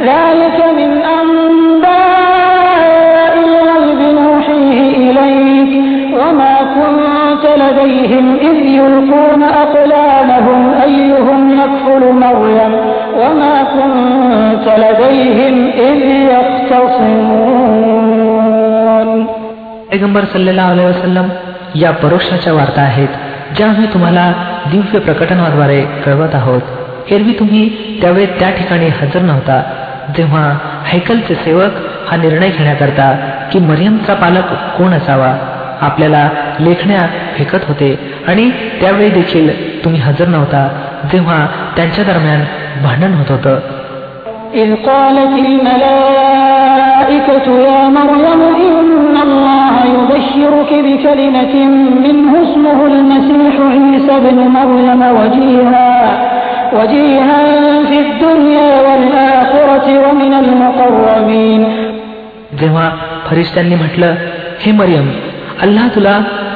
ذلك من أنباء الغيب نوحيه إليك وما كنت لديهم إذ يلقون أقلامهم أيهم يكفل مريم وما كنت لديهم إذ يختصمون पैगंबर सल्लेला अलैहि वसल्लम या परोक्षाच्या वार्ता आहेत ज्या आम्ही तुम्हाला दिव्य प्रकटनाद्वारे कळवत आहोत एरवी तुम्ही त्यावेळी त्या ठिकाणी हजर नव्हता जेव्हा हैकलचे सेवक हा निर्णय घेण्याकरता की मरियमचा पालक कोण असावा आपल्याला लेखण्या फेकत होते आणि त्यावेळी देखील तुम्ही हजर नव्हता जेव्हा त्यांच्या दरम्यान भांडण होत होतं إذ قالت الملائكة يا مريم إن الله يبشرك بكلمة منه اسمه المسيح عيسى بن مريم وجيها وجيها في الدنيا والآخرة ومن المقربين जेव्हा फरिश्त्यांनी म्हटलं हे मरियम अल्लाह तुला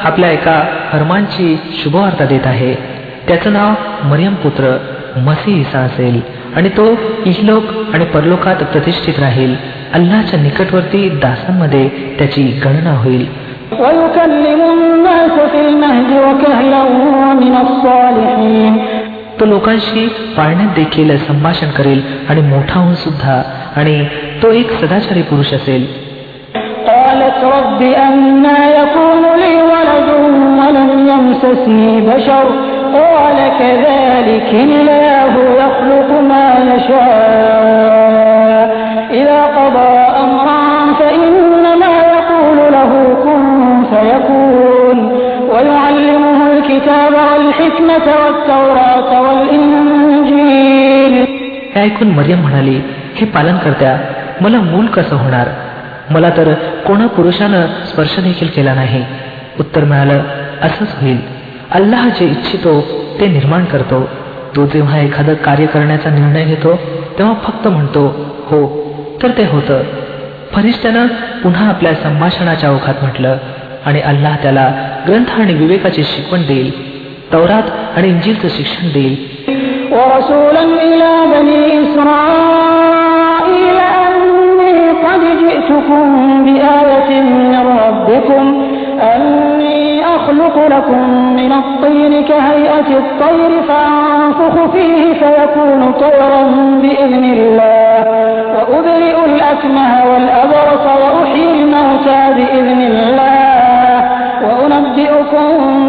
आपल्या एका फरमानची शुभवार्ता देत आहे त्याचं नाव मरियम पुत्र मसी इसा असेल आणि तो इहलोक आणि परलोकात प्रतिष्ठित राहील अल्लाच्या निकटवर्ती दासांमध्ये त्याची गणना होईल ويكلم الناس في المهد وكهلا ومن الصالحين तो लोकांशी पाळण्यात देखील संभाषण करेल आणि मोठा होऊन सुद्धा आणि तो एक सदाचारी पुरुष असेल قالت رب أنا يكون لي ولد ولم يمسسني بشر قال كذلك الله يخلق ما يشاء إذا قضى أمرا فإنما يقول له كن فيكون ويعلمه الكتاب والحكمة والتوراة والإنجيل हे ऐकून मरियम म्हणाली हे पालन करत्या मला मूल कसं होणार मला तर कोणा पुरुषानं स्पर्श देखील केला नाही उत्तर मिळालं असंच होईल अल्लाह जे इच्छितो ते निर्माण करतो तो जेव्हा एखादं कार्य करण्याचा निर्णय घेतो तेव्हा फक्त म्हणतो हो तर ते होतं फरिश्त्यानं पुन्हा आपल्या संभाषणाच्या ओघात म्हटलं आणि अल्लाह त्याला ग्रंथ आणि विवेकाची शिकवण देईल तौरात आणि इंजिलचं शिक्षण देईल ورسولا إلى بني إسرائيل أني قد جئتكم بآية من ربكم أني أخلق لكم من الطين كهيئة الطير فأنفخ فيه فيكون طيرا بإذن الله وأبرئ الأكمه والأبرص وأحيي الموتى بإذن الله وأنبئكم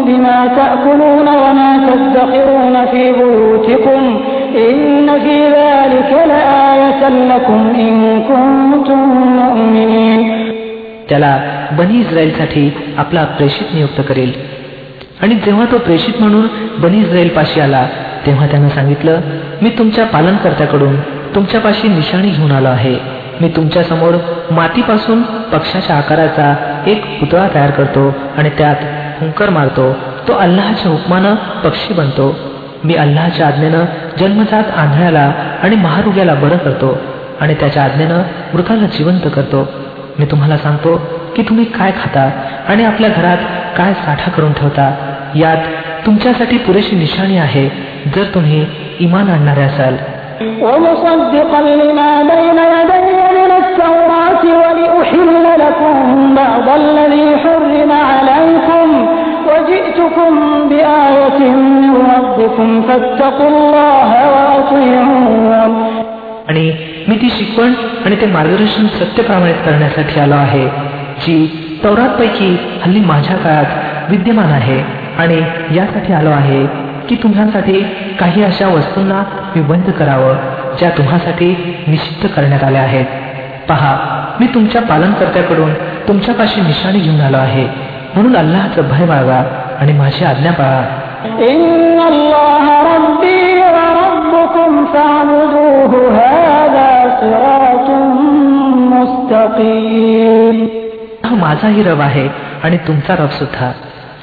بما تأكلون وما تدخرون في بيوتكم إن في ذلك لآية لكم إن كنتم مؤمنين त्याला बनी इस्रायलसाठी आपला प्रेषित नियुक्त करेल आणि जेव्हा तो प्रेषित म्हणून बनी इस्रायल पाशी आला तेव्हा त्यानं सांगितलं मी तुमच्या पालनकर्त्याकडून तुमच्यापाशी निशाणी घेऊन आलो आहे मी तुमच्या समोर मातीपासून पक्षाच्या आकाराचा एक पुतळा तयार करतो आणि त्यात हुंकर मारतो तो अल्लाच्या हुकमानं पक्षी बनतो मी अल्लाच्या आज्ञेनं जन्मजात आंधळ्याला आणि महारुग्याला बरं करतो आणि त्याच्या आज्ञेनं मृताला जिवंत करतो मी तुम्हाला सांगतो की तुम्ही काय खाता आणि आपल्या घरात काय साठा करून ठेवता यात तुमच्यासाठी पुरेशी निशाणी आहे जर तुम्ही इमान आणणारे असाल ومصدقا وجئتكم بآية من ربكم فاتقوا الله وأطيعون आणि मी ती शिकवण आणि ते मार्गदर्शन सत्य प्रमाणित करण्यासाठी आलो आहे जी पैकी हल्ली माझ्या काळात विद्यमान आहे आणि यासाठी आलो आहे की तुम्हासाठी काही अशा वस्तूंना मी बंद करावं ज्या तुम्हासाठी निषिद्ध करण्यात आल्या आहेत पहा मी तुमच्या पालनकर्त्याकडून तुमच्यापाशी निशाणी घेऊन आलो आहे म्हणून अल्लाहचं भय बाळगा आणि माझी आज्ञा पाळा إن الله ربي وربكم فاعبدوه هذا صراط مستقيم हा माझाही रब आहे आणि तुमचा रब सुद्धा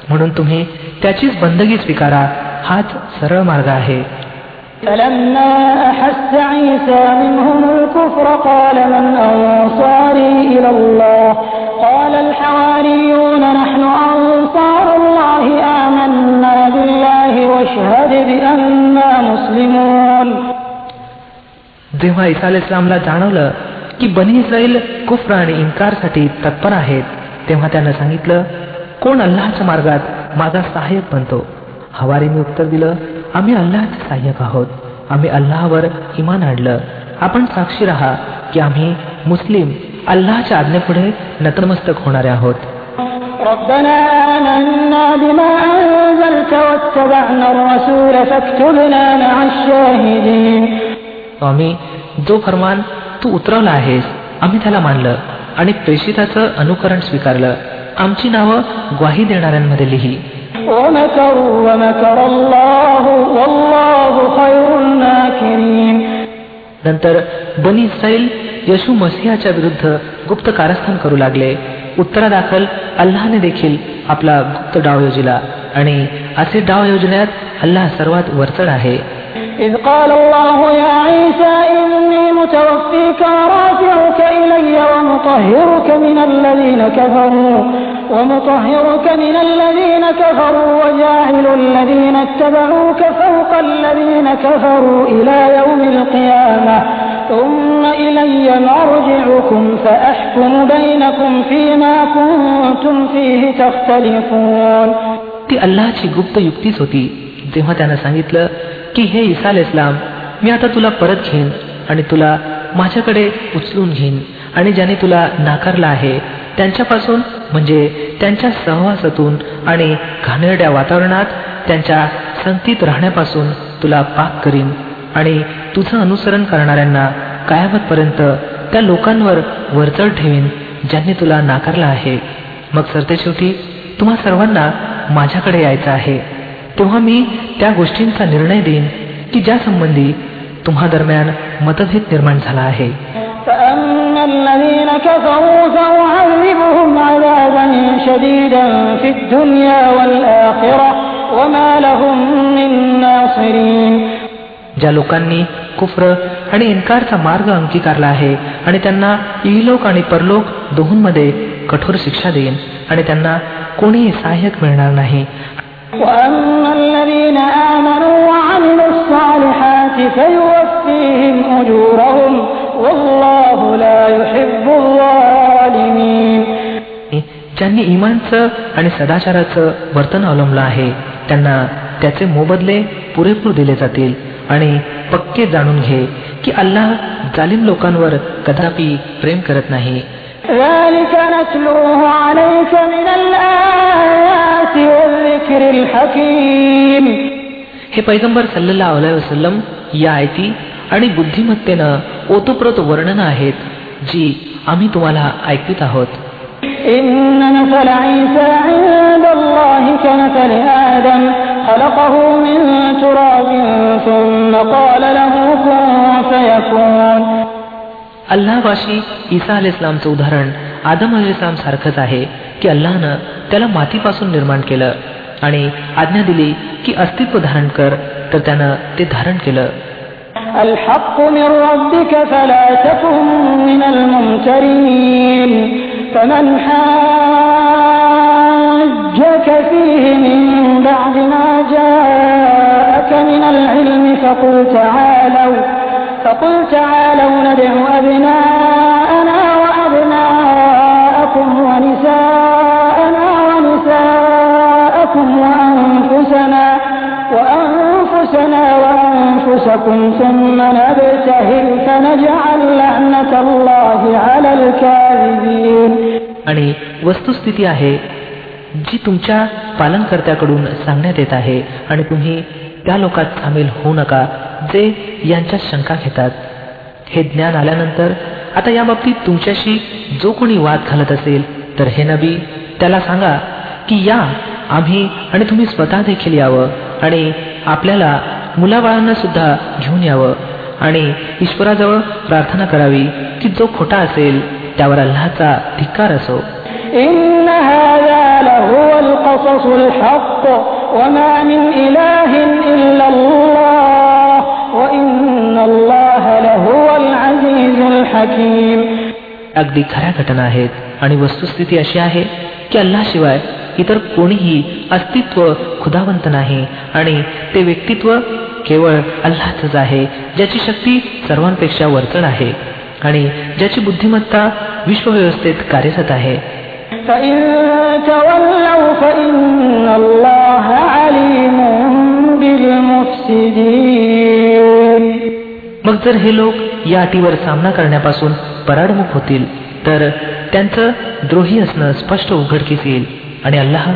म्हणून तुम्ही त्याचीच बंदगी स्वीकारा हाच सरळ मार्ग आहे فلما أحس عيسى منهم الكفر قال من أنصاري إلى الله قال الحواريون نحن أنصار الله آمنا بالله واشهد بأننا مسلمون जेव्हा इसा इस्लामला जाणवलं की बनी इस्राईल कुफ्र आणि इन्कारसाठी तत्पर आहेत तेव्हा त्यानं सांगितलं कोण अल्लाच्या मार्गात माझा सहाय्यक बनतो हवारीने उत्तर दिलं आम्ही अल्लाचे सहाय्यक आहोत आम्ही अल्लावर इमान आणलं आपण साक्षी राहा की आम्ही मुस्लिम अल्लाच्या आज्ञेपुढे नतमस्तक होणारे आहोत ربنا آمنا بما أنزلت واتبعنا الرسول فاكتبنا مع الشاهدين स्वामी जो फरमान तू उतरवला आहेस आम्ही त्याला मानलं आणि प्रेषिताचं अनुकरण स्वीकारलं आमची नावं ग्वाही देणाऱ्यांमध्ये लिही ومكروا ومكر الله والله خير الماكرين नंतर बनी इस्राईल यशू मसिहाच्या विरुद्ध गुप्त कारस्थान करू लागले उत्तरादाखल अल्लाने देखील आपला गुप्त डाव योजिला आणि असे डाव योजण्यात अल्लाह सर्वात वरचढ आहे إذ قال الله يا عيسى إني متوفيك ورافعك إلي ومطهرك من الذين كفروا ومطهرك من الذين كفروا وجاعل الذين اتبعوك فوق الذين كفروا إلى يوم القيامة ثم إلي مرجعكم فأحكم بينكم فيما كنتم فيه تختلفون ती अल्लाची गुप्त युक्तीच होती तेव्हा त्यानं सांगितलं की हे इसाल इस्लाम मी आता तुला परत घेईन आणि तुला माझ्याकडे उचलून घेईन आणि ज्याने तुला नाकारला आहे त्यांच्यापासून म्हणजे त्यांच्या सहवासातून आणि घाणेरड्या वातावरणात त्यांच्या संगतीत राहण्यापासून तुला पाक करीन आणि तुझं अनुसरण करणाऱ्यांना कायमतपर्यंत त्या लोकांवर वरचड ठेवीन ज्यांनी तुला नाकारला आहे. मग सरते शेवटी तुम्हा सर्वांना माझ्याकडे यायचं आहे. तेव्हा मी त्या गोष्टींचा निर्णय देईन की ज्यासंबंधी तुम्हा दरम्यान मतभेद निर्माण झाला आहे. الذين كفروا فأعذبهم عذابا شديدا في الدنيا والآخرة وما لهم من ناصرين ज्या लोकांनी कुफ्र आणि इन्कारचा मार्ग अंगीकारला आहे आणि त्यांना इलोक आणि परलोक दोहोंमध्ये कठोर शिक्षा देईन आणि त्यांना कोणीही सहाय्यक मिळणार नाही وأما ज्यांनी इमानचं आणि सदाचाराचं वर्तन अवलंबलं आहे त्यांना त्याचे मोबदले पुरेपूर दिले जातील आणि पक्के जाणून घे की अल्लाह जालिम लोकांवर कदापि प्रेम करत नाही. हे पैगंबर सल्ल अलैहि या आयती आणि बुद्धिमत्तेनं ओतप्रत वर्णन आहेत जी आम्ही तुम्हाला ऐकत आहोत. अल्लावाशी ईसा अल इस्लामचं उदाहरण आदम अल इस्लाम सारखंच आहे की अल्लानं त्याला मातीपासून निर्माण केलं आणि आज्ञा दिली की अस्तित्व धारण कर तर त्यानं ते धारण केलं الحق من ربك فلا تكن من الممترين فمن حاجك فيه من بعد ما جاءك من العلم فقل تعالوا فقل تعالوا ندع أبناءنا وأنفسكم ثم نبتهل فنجعل لعنة الله على الكاذبين आणि वस्तुस्थिती आहे जी तुमच्या पालनकर्त्याकडून सांगण्यात येत आहे आणि तुम्ही त्या लोकात सामील होऊ नका जे यांच्यात शंका घेतात हे ज्ञान आल्यानंतर आता या बाबतीत तुमच्याशी जो कोणी वाद घालत असेल तर हे नबी त्याला सांगा की या आम्ही आणि तुम्ही स्वतः देखील यावं आणि आपल्याला मुलाबाळांना सुद्धा घेऊन यावं आणि ईश्वराजवळ प्रार्थना करावी. की जो खोटा असेल त्यावर अल्लाचा धिक्कार असो. अगदी खऱ्या घटना आहेत. आणि वस्तुस्थिती अशी आहे की अल्लाशिवाय इतर कोणीही अस्तित्व खुदावंत नाही आणि ते व्यक्तित्व केवळ अल्लाचच आहे ज्याची शक्ती सर्वांपेक्षा वरचढ आहे आणि ज्याची बुद्धिमत्ता विश्वव्यवस्थेत कार्यरत आहे. मग जर हे लोक या अटीवर सामना करण्यापासून पराडमुख होतील तर त्यांचं द्रोही असणं स्पष्ट उघडकीस येईल. आणि अल्लाह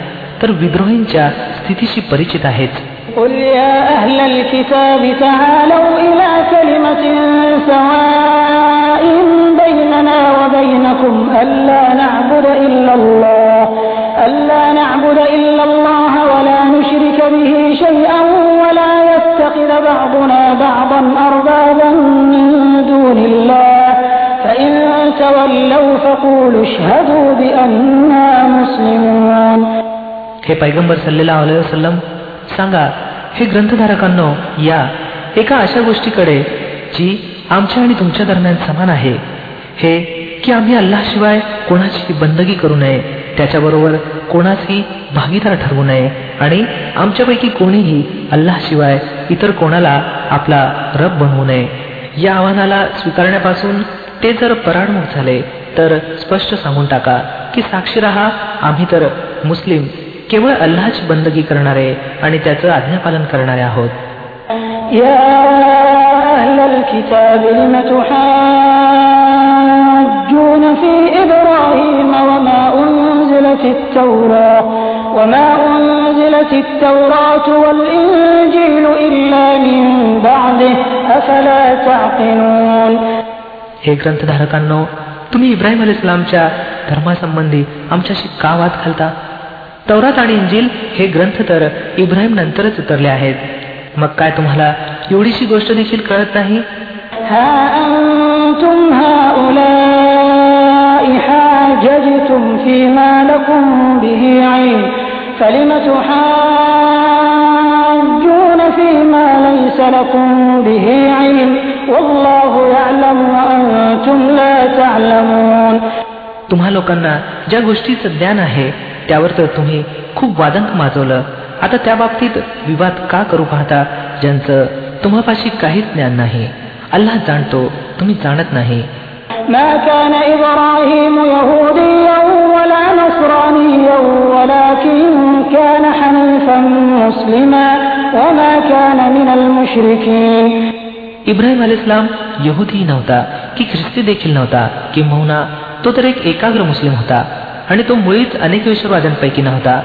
तर विद्रोहींच्या स्थितीशी परिचित आहेच قل يا أهل الكتاب تعالوا إلى كلمة سواء بيننا وبينكم ألا نعبد إلا الله ألا نعبد إلا الله ولا نشرك به شيئا ولا يتخذ بعضنا بعضا أربابا من دون الله हे पैगंबर सल्लेला वसलम सांगा हे ग्रंथधारकांनो या एका अशा गोष्टीकडे जी आमच्या आणि तुमच्या दरम्यान समान आहे हे की आम्ही अल्लाशिवाय कोणाची बंदगी करू नये त्याच्याबरोबर कोणाची भागीदार ठरवू नये आणि आमच्यापैकी कोणीही अल्लाशिवाय इतर कोणाला आपला रब बनवू नये. या आव्हानाला स्वीकारण्यापासून ते जर पराडमुख झाले तर स्पष्ट सांगून टाका की साक्षी रहा आम्ही तर मुस्लिम केवळ अल्लाची बंदगी करणारे आणि त्याचं आज्ञापालन करणारे आहोत. हे ग्रंथधारकांनो तुम्ही इब्राहिम अल इस्लामच्या धर्मासंबंधी आमच्याशी का वाद घालता? तवरात आणि इंजिल हे ग्रंथ तर इब्राहिम नंतरच उतरले आहेत. मग काय तुम्हाला एवढीशी गोष्ट देखील कळत नाही? तुम्हा लोकांना ज्या गोष्टीचं ज्ञान आहे त्यावर तर तुम्ही खूप वादंक माजवलं आता त्या बाबतीत विवाद का करू पाहता ज्यांचं तुम्हापाशी काहीच ज्ञान नाही अल्लाह जाणतो तुम्ही जाणत नाही ما كان إبراهيم يهوديا ولا نصرانيا ولكن كان حنيفا مسلما وما كان من المشركين इब्राहिम अल इस्लाम यहुदी नव्हता की ख्रिस्ती देखील नव्हता किंबहुना तो तर एक एकाग्र मुस्लिम होता आणि तो मुळीच अनेक विश्ववाद्यांपैकी नव्हता.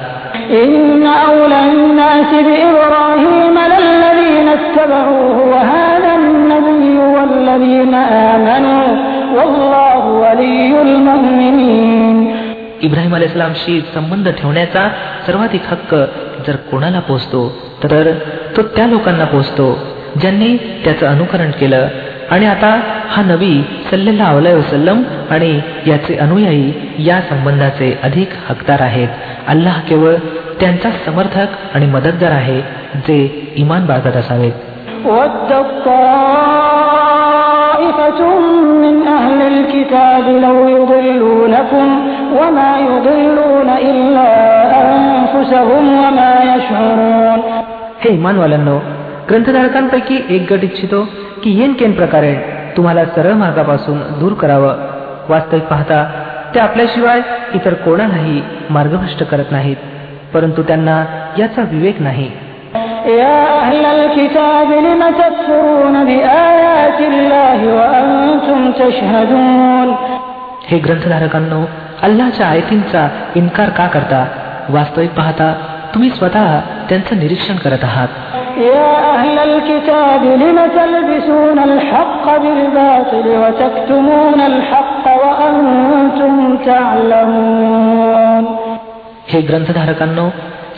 इब्राहिम इस्लामशी संबंध ठेवण्याचा सर्वाधिक हक्क जर कोणाला पोचतो तर तो त्या लोकांना पोचतो ज्यांनी त्याचं अनुकरण केलं. आणि आता हा नबी सल्लेला वसलम आणि याचे अनुयायी या संबंधाचे अधिक हकदार आहेत. अल्लाह केवळ त्यांचा समर्थक आणि मदतदार आहे जे इमान बाळगत असावेत. हे इमानवाल्यांनो ग्रंथधारकांपैकी एक गट इच्छितो की येन केन प्रकारे तुम्हाला सरळ मार्गापासून दूर करावं. वास्तविक पाहता ते आपल्याशिवाय इतर कोणालाही मार्गभ्रष्ट करत नाहीत परंतु त्यांना याचा विवेक नाही. हे ग्रंथधारकांनो अल्लाच्या आयतींचा इन्कार का करता? वास्तविक पाहता तुम्ही स्वतः त्यांचं निरीक्षण करत आहात. يا أهل الكتاب لم تلبسون الحق بالباطل وتكتمون الحق وأنتم تعلمون हे ग्रंथधारकांनो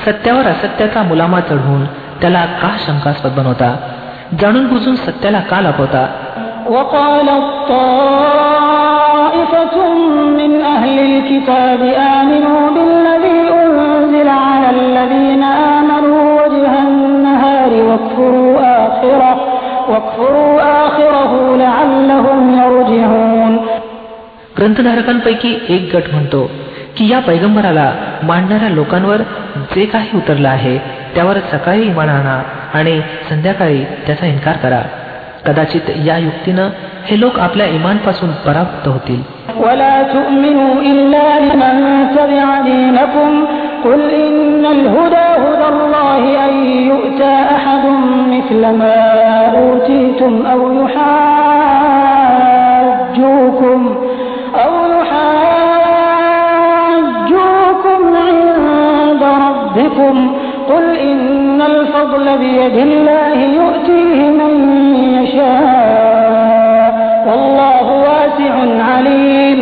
सत्यावर असत्याचा मुलामा चढवून त्याला का शंकास्पद बनवता जाणून बुजून सत्याला का लपवता وقال الطائفة من أهل الكتاب آمنوا بالذي أنزل على الذين آمنوا ग्रंथधारकांपैकी एक गट म्हणतो की या पैगंबराला मांडणाऱ्या लोकांवर जे काही उतरलं आहे त्यावर सकाळी इमान आणा आणि संध्याकाळी त्याचा इन्कार करा. कदाचित या युक्तीनं हे लोक आपल्या इमानपासून पराभूत होतील. ولا تؤمنوا إلا لمن تبع دينكم قل إن الهدى هدى الله أن يؤتى أحد مثل ما أوتيتم أو يحاجوكم أو يحاجوكم عند ربكم قل إن الفضل بيد الله يؤتيه من يشاء والله واسع عليم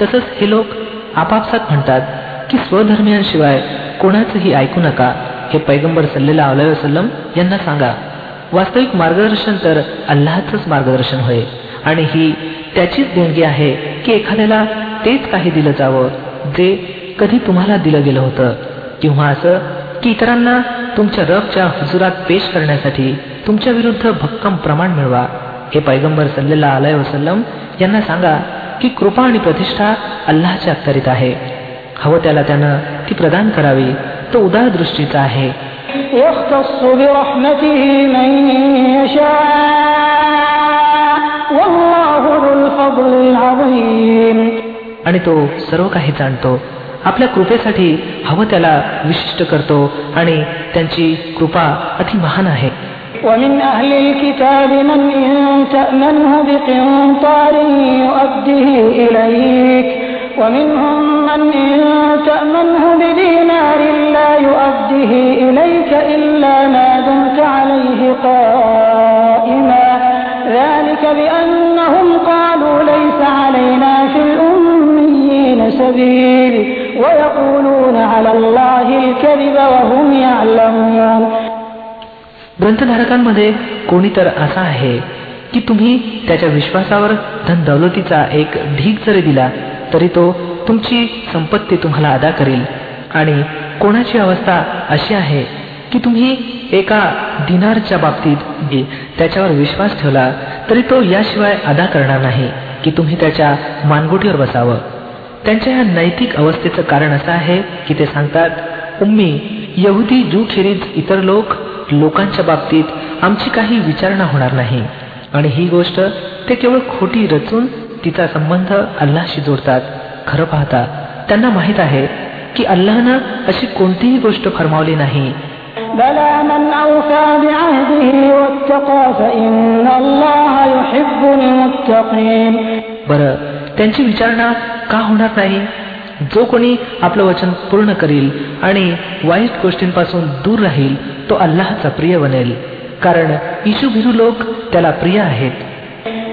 तसंच हे लोक आपापसात म्हणतात की स्वधर्मियांशिवाय कोणाचंही ऐकू नका हे पैगंबर सल्लेला अलैहि वसलम यांना सांगा. वास्तविक मार्गदर्शन तर अल्लाहचंच मार्गदर्शन होय आणि ही त्याचीच देणगी आहे की एखाद्याला तेच काही दिलं जावं जे कधी तुम्हाला दिलं गेलं होतं किंवा असं की इतरांना तुमच्या रबच्या हुजुरात पेश करण्यासाठी तुमच्या विरुद्ध भक्कम प्रमाण मिळवा. हे पैगंबर सल्लेला अलैहि वसलम यांना सांगा की कृपा आणि प्रतिष्ठा अल्लाच्या अखत्यारीत आहे. हवं त्याला त्यानं ती प्रदान करावी तो उदार दृष्टीचा आहे يختص برحمته من يشاء والله ذو الفضل العظيم आणि तो सर्व काही जाणतो आपल्या कृपेसाठी हवं त्याला विशिष्ट करतो आणि त्यांची कृपा अति महान आहे ومن أهل الكتاب من إن تأمنه بقنطار يؤده إليك ومنهم من إن تأمنه بدينار لا يؤده إليك إلا ما دمت عليه قائما ذلك بأنهم قالوا ليس علينا في الأميين سبيل ويقولون على الله الكذب وهم يعلمون ग्रंथधारकांमध्ये कोणी तर असा आहे की तुम्ही त्याच्या विश्वासावर धन दौलतीचा एक ढीग जरी दिला तरी तो तुमची संपत्ती तुम्हाला अदा करेल. आणि कोणाची अवस्था अशी आहे की तुम्ही एका दिनारच्या बाबतीत त्याच्यावर विश्वास ठेवला तरी तो याशिवाय अदा करणार नाही की तुम्ही त्याच्या मानगुटीवर बसावं. त्यांच्या या नैतिक अवस्थेचं कारण असं आहे की ते सांगतात उम्मी यहुदी जूखेरीज इतर लोक लोकांच्या बाबतीत आमची काही विचारणा होणार नाही. आणि ही गोष्ट ते केवळ खोटी रचून तिचा संबंध अल्लाशी जोडतात. खरं पाहता त्यांना माहीत आहे की अल्लानं अशी कोणतीही गोष्ट फरमावली नाही. बर त्यांची विचारणा का होणार नाही? जो कोणी आपलं वचन पूर्ण करील आणि वाईट गोष्टींपासून दूर राहील तो अल्लाहचा प्रिय बनेल. कारण इशू भिरू लोक त्याला प्रिय आहेत.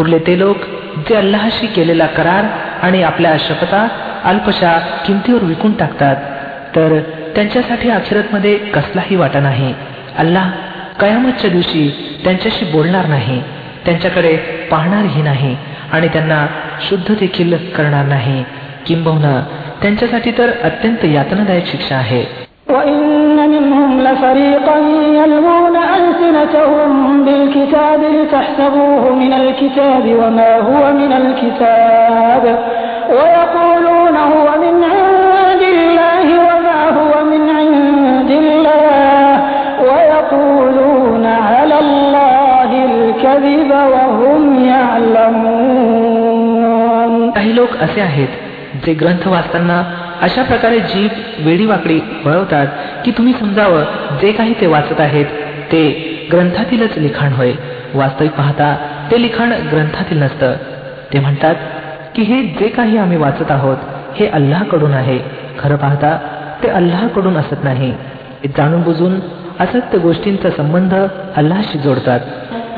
उरले ते लोक जे अल्लाशी केलेला करार आणि आपल्या शपथा अल्पशा किमतीवर विकून टाकतात. तर त्यांच्यासाठी अक्षरतमध्ये कसलाही वाटा नाही. अल्लाह कयामतच्या दिवशी त्यांच्याशी बोलणार नाही त्यांच्याकडे पाहणारही नाही आणि त्यांना शुद्ध देखील करणार नाही. किंबहुना त्यांच्यासाठी तर अत्यंत यातनादायक शिक्षा आहे. وإن منهم لفريقا يلوون ألسنتهم بالكتاب لتحسبوه من الكتاب وما هو من الكتاب ويقولون هو من عند الله وما هو من عند الله ويقولون على الله الكذب وهم يعلمون काही लोक असे आहेत जे ग्रंथ वाचताना अशा प्रकारे जीभ वेडीवाकडी वळवतात की तुम्ही समजावं जे काही ते वाचत आहेत ते ग्रंथातीलच लिखाण होय. वास्तविक पाहता ते लिखाण ग्रंथातील नसतं. ते म्हणतात की हे जे काही आम्ही वाचत आहोत हे अल्लाकडून आहे. खरं पाहता ते अल्लाकडून असत नाही. जाणून बुजून असत्य गोष्टींचा संबंध अल्लाशी जोडतात.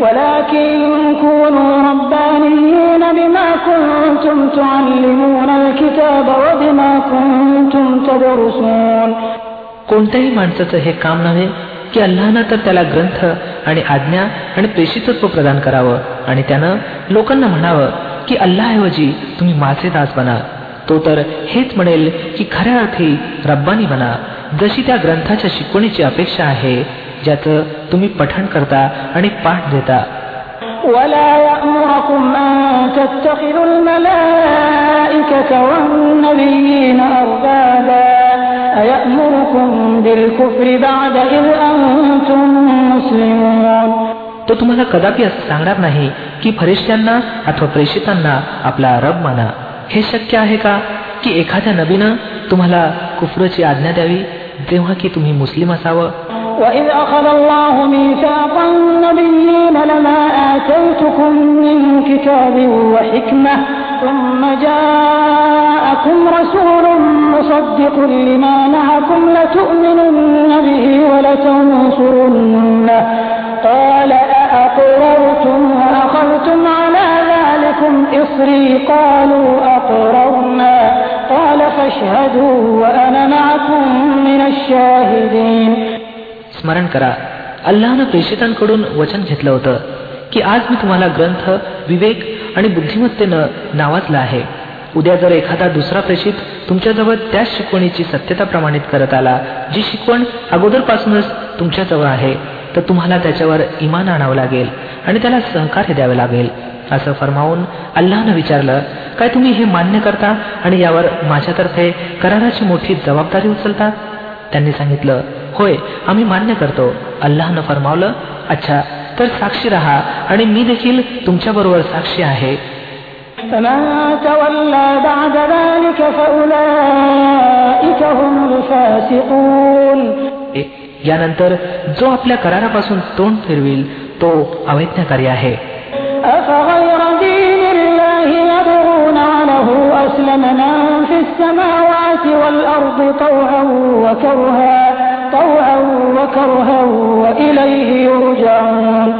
ولكن كونوا ربانيين بما كنتم تعلمون الكتاب وبما كنتم تدرسون कोणत्याही माणसाचं हे काम नव्हे की अल्लानं तर त्याला ग्रंथ आणि आज्ञा आणि प्रेषितत्व प्रदान करावं आणि त्यानं लोकांना म्हणावं की अल्लाऐवजी तुम्ही माझे दास बना तो तर हेच म्हणेल की खऱ्या अर्थी रब्बानी बना जशी त्या ग्रंथाच्या शिकवणीची अपेक्षा आहे ज्याचं तुम्ही पठण करता आणि पाठ देता ولا يأمركم أن تتخذوا الملائكة والنبيين أربابا أيأمركم بالكفر بعد إذ أنتم مسلمون तो तुम्हाला कदापि असं सांगणार नाही की फरिश्त्यांना अथवा प्रेषितांना आपला रब माना हे शक्य आहे का की एखाद्या नबीनं तुम्हाला कुफरची आज्ञा द्यावी जेव्हा की तुम्ही मुस्लिम असावं وإذ أخذ الله ميثاق النبيين لما آتيتكم من كتاب وحكمة ثم جاءكم رسول مصدق لما معكم لتؤمنن به ولتنصرنه. قال أأقررتم وأخذتم على ذلكم إصري؟ قالوا أقررنا. قال فاشهدوا وأنا معكم من الشاهدين. स्मरण करा. अल्लानं प्रेषितांकडून वचन घेतलं होतं की आज मी तुम्हाला ग्रंथ विवेक आणि बुद्धिमत्तेनं नावाजला आहे. उद्या जर एखादा दुसरा प्रेषित तुमच्याजवळ त्याच शिकवणीची सत्यता प्रमाणित करत आला जी शिकवण अगोदरपासूनच तुमच्याजवळ आहे तर तुम्हाला त्याच्यावर इमान आणावं लागेल आणि त्याला सहकार्य द्यावे लागेल. असं फरमावून अल्लानं विचारलं काय तुम्ही हे मान्य करता आणि यावर माझ्यातर्फे कराराची मोठी जबाबदारी उचलता? त्यांनी सांगितलं होय आम्ही मान्य करतो अल्लानं फरमावलं अच्छा तर साक्षी राहा आणि मी देखील तुमच्याबरोबर साक्षी आहे فمن تولى بعد ذلك فأولئك هم الفاسقون ए- यानंतर जो आपल्या करारापासून तोंड फिरविल तो अवैज्ञाकारी आहे أفغير دين الله يبغون وله أسلم من في السماوات والأرض طوعا وكرها طوعا وكرها وإليه يرجعون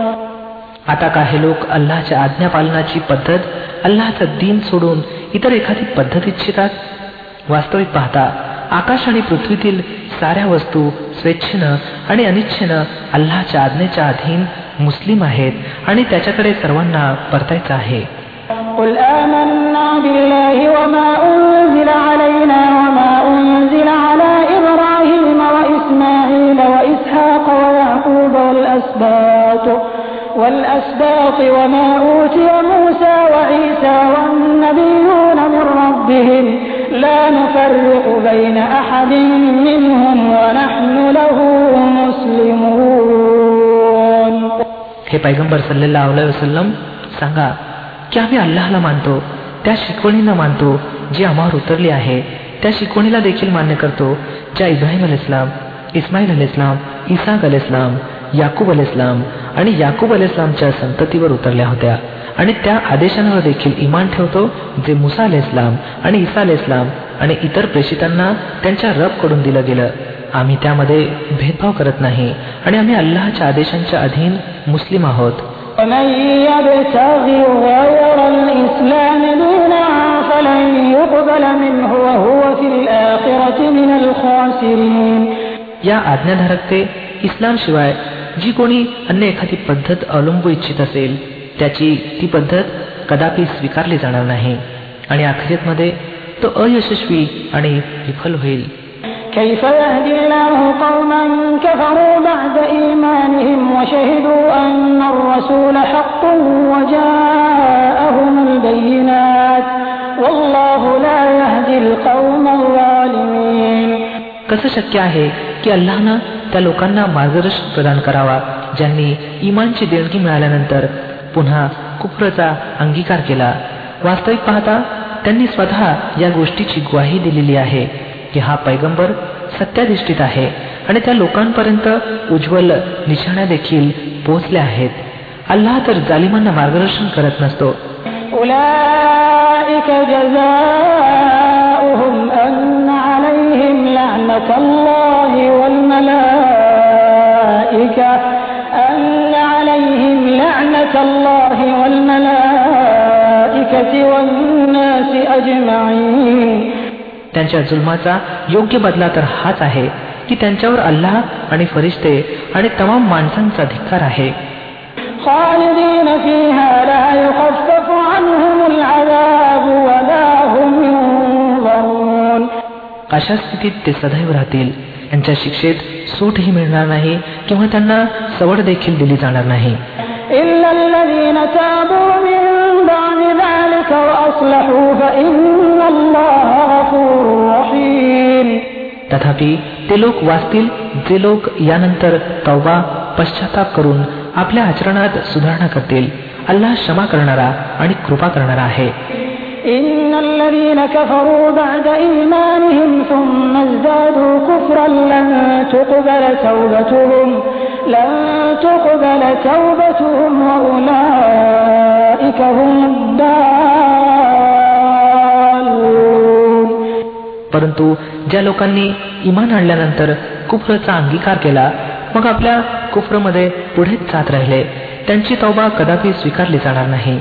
आता काही लोक अल्लाच्या आज्ञा पालनाची पद्धत अल्लाचं दिन सोडून इतर एखादी पद्धत इच्छितात वास्तविक पाहता आकाश आणि पृथ्वीतील साऱ्या वस्तू स्वेच्छेनं आणि अनिच्छेनं अल्लाच्या आज्ञेच्या अधीन मुस्लिम आहेत आणि त्याच्याकडे सर्वांना परतायचं आहे والأسباط وما أوتي موسى وعيسى والنبيون من ربهم لا نفرق بين أحد منهم ونحن له مسلمون हे पैगंबर सल्लेल्लाहु अलैहि वसल्लम सांगा की आम्ही अल्लाहला मानतो त्या शिकवणीनं मानतो जी आम्हावर उतरली आहे त्या शिकवणीला देखील मान्य करतो ज्या इब्राहिम अल इस्लाम इस्माईल अल इस्लाम इसाक अल इस्लाम याकूब अल इस्लाम आणि याकूब अलेस्लामच्या संततीवर उतरल्या होत्या. आणि त्या आदेशांवर देखील इमान ठेवतो जे मुसा अलेस्लाम आणि इसा अलेस्लाम आणि इतर प्रेषितांना त्यांच्या रबकडून दिलं गेलं. आम्ही त्यामध्ये भेदभाव करत नाही आणि आम्ही अल्लाहच्या आदेशांच्या अधीन मुस्लिम आहोत. या आज्ञाधारकते इस्लाम शिवाय जी कोणी अन्य एखादी पद्धत अवलंबू इच्छित असेल त्याची ती पद्धत कदापि स्वीकारली जाणार नाही आणि अखेरीतमध्ये तो अयशस्वी आणि विफल होईल كيف يهدي الله قوما كفروا بعد إيمانهم وشهدوا أن الرسول حق وجاءهم البينات والله لا يهدي القوم الظالمين कसं शक्य आहे की अल्लानं त्या लोकांना मार्गदर्शन प्रदान करावा ज्यांनी इमानची देणगी मिळाल्यानंतर पुन्हा कुप्रचा अंगीकार केला. वास्तविक पाहता त्यांनी स्वतः या गोष्टीची ग्वाही दिलेली आहे की हा पैगंबर सत्याधिष्ठित आहे आणि त्या लोकांपर्यंत उज्ज्वल निशाण्या देखील पोहोचल्या आहेत. अल्लाह तर जालिमांना मार्गदर्शन करत नसतो. الله والملائكة أن عليهم لعنة الله والملائكة والناس أجمعين त्यांच्या जुलमाचा योग्य बदला तर हाच आहे की त्यांच्यावर अल्लाह आणि फरिश्ते आणि तमाम माणसांचा धिक्कार आहे خالدين فيها لا يخفف عنهم العذاب अशा स्थितीत ते सदैव राहतील? त्यांच्या शिक्षेत सूटही मिळणार नाही किंवा त्यांना सवड देखील दिली जाणार नाही. तथापि ते लोक वाचतील जे लोक यानंतर तव्वा पश्चाताप करून आपल्या आचरणात सुधारणा करतील. अल्लाह क्षमा करणारा आणि कृपा करणारा आहे. إن الذين كفروا بعد إيمانهم ثم ازدادوا كفرا لن تقبل توبتهم لن تقبل توبتهم وأولئك هم الضالون परंतु ज्या लोकांनी इमान आणल्यानंतर कुफ्रचा अंगीकार केला मग आपल्या कुफ्रमध्ये पुढेच जात राहिले त्यांची तौबा कदापि स्वीकारली जाणार नाही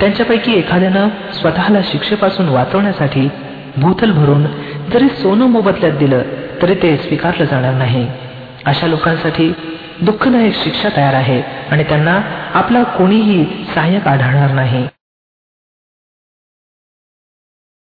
त्यांच्यापैकी एखाद्यानं स्वतःला शिक्षेपासून वाचवण्यासाठी भूतल भरून जरी सोनं मोबदल्यात दिलं तरी ते स्वीकारलं जाणार नाही. अशा लोकांसाठी दुःखदायक शिक्षा तयार आहे आणि त्यांना आपला कोणीही सहाय्यक आढळणार नाही.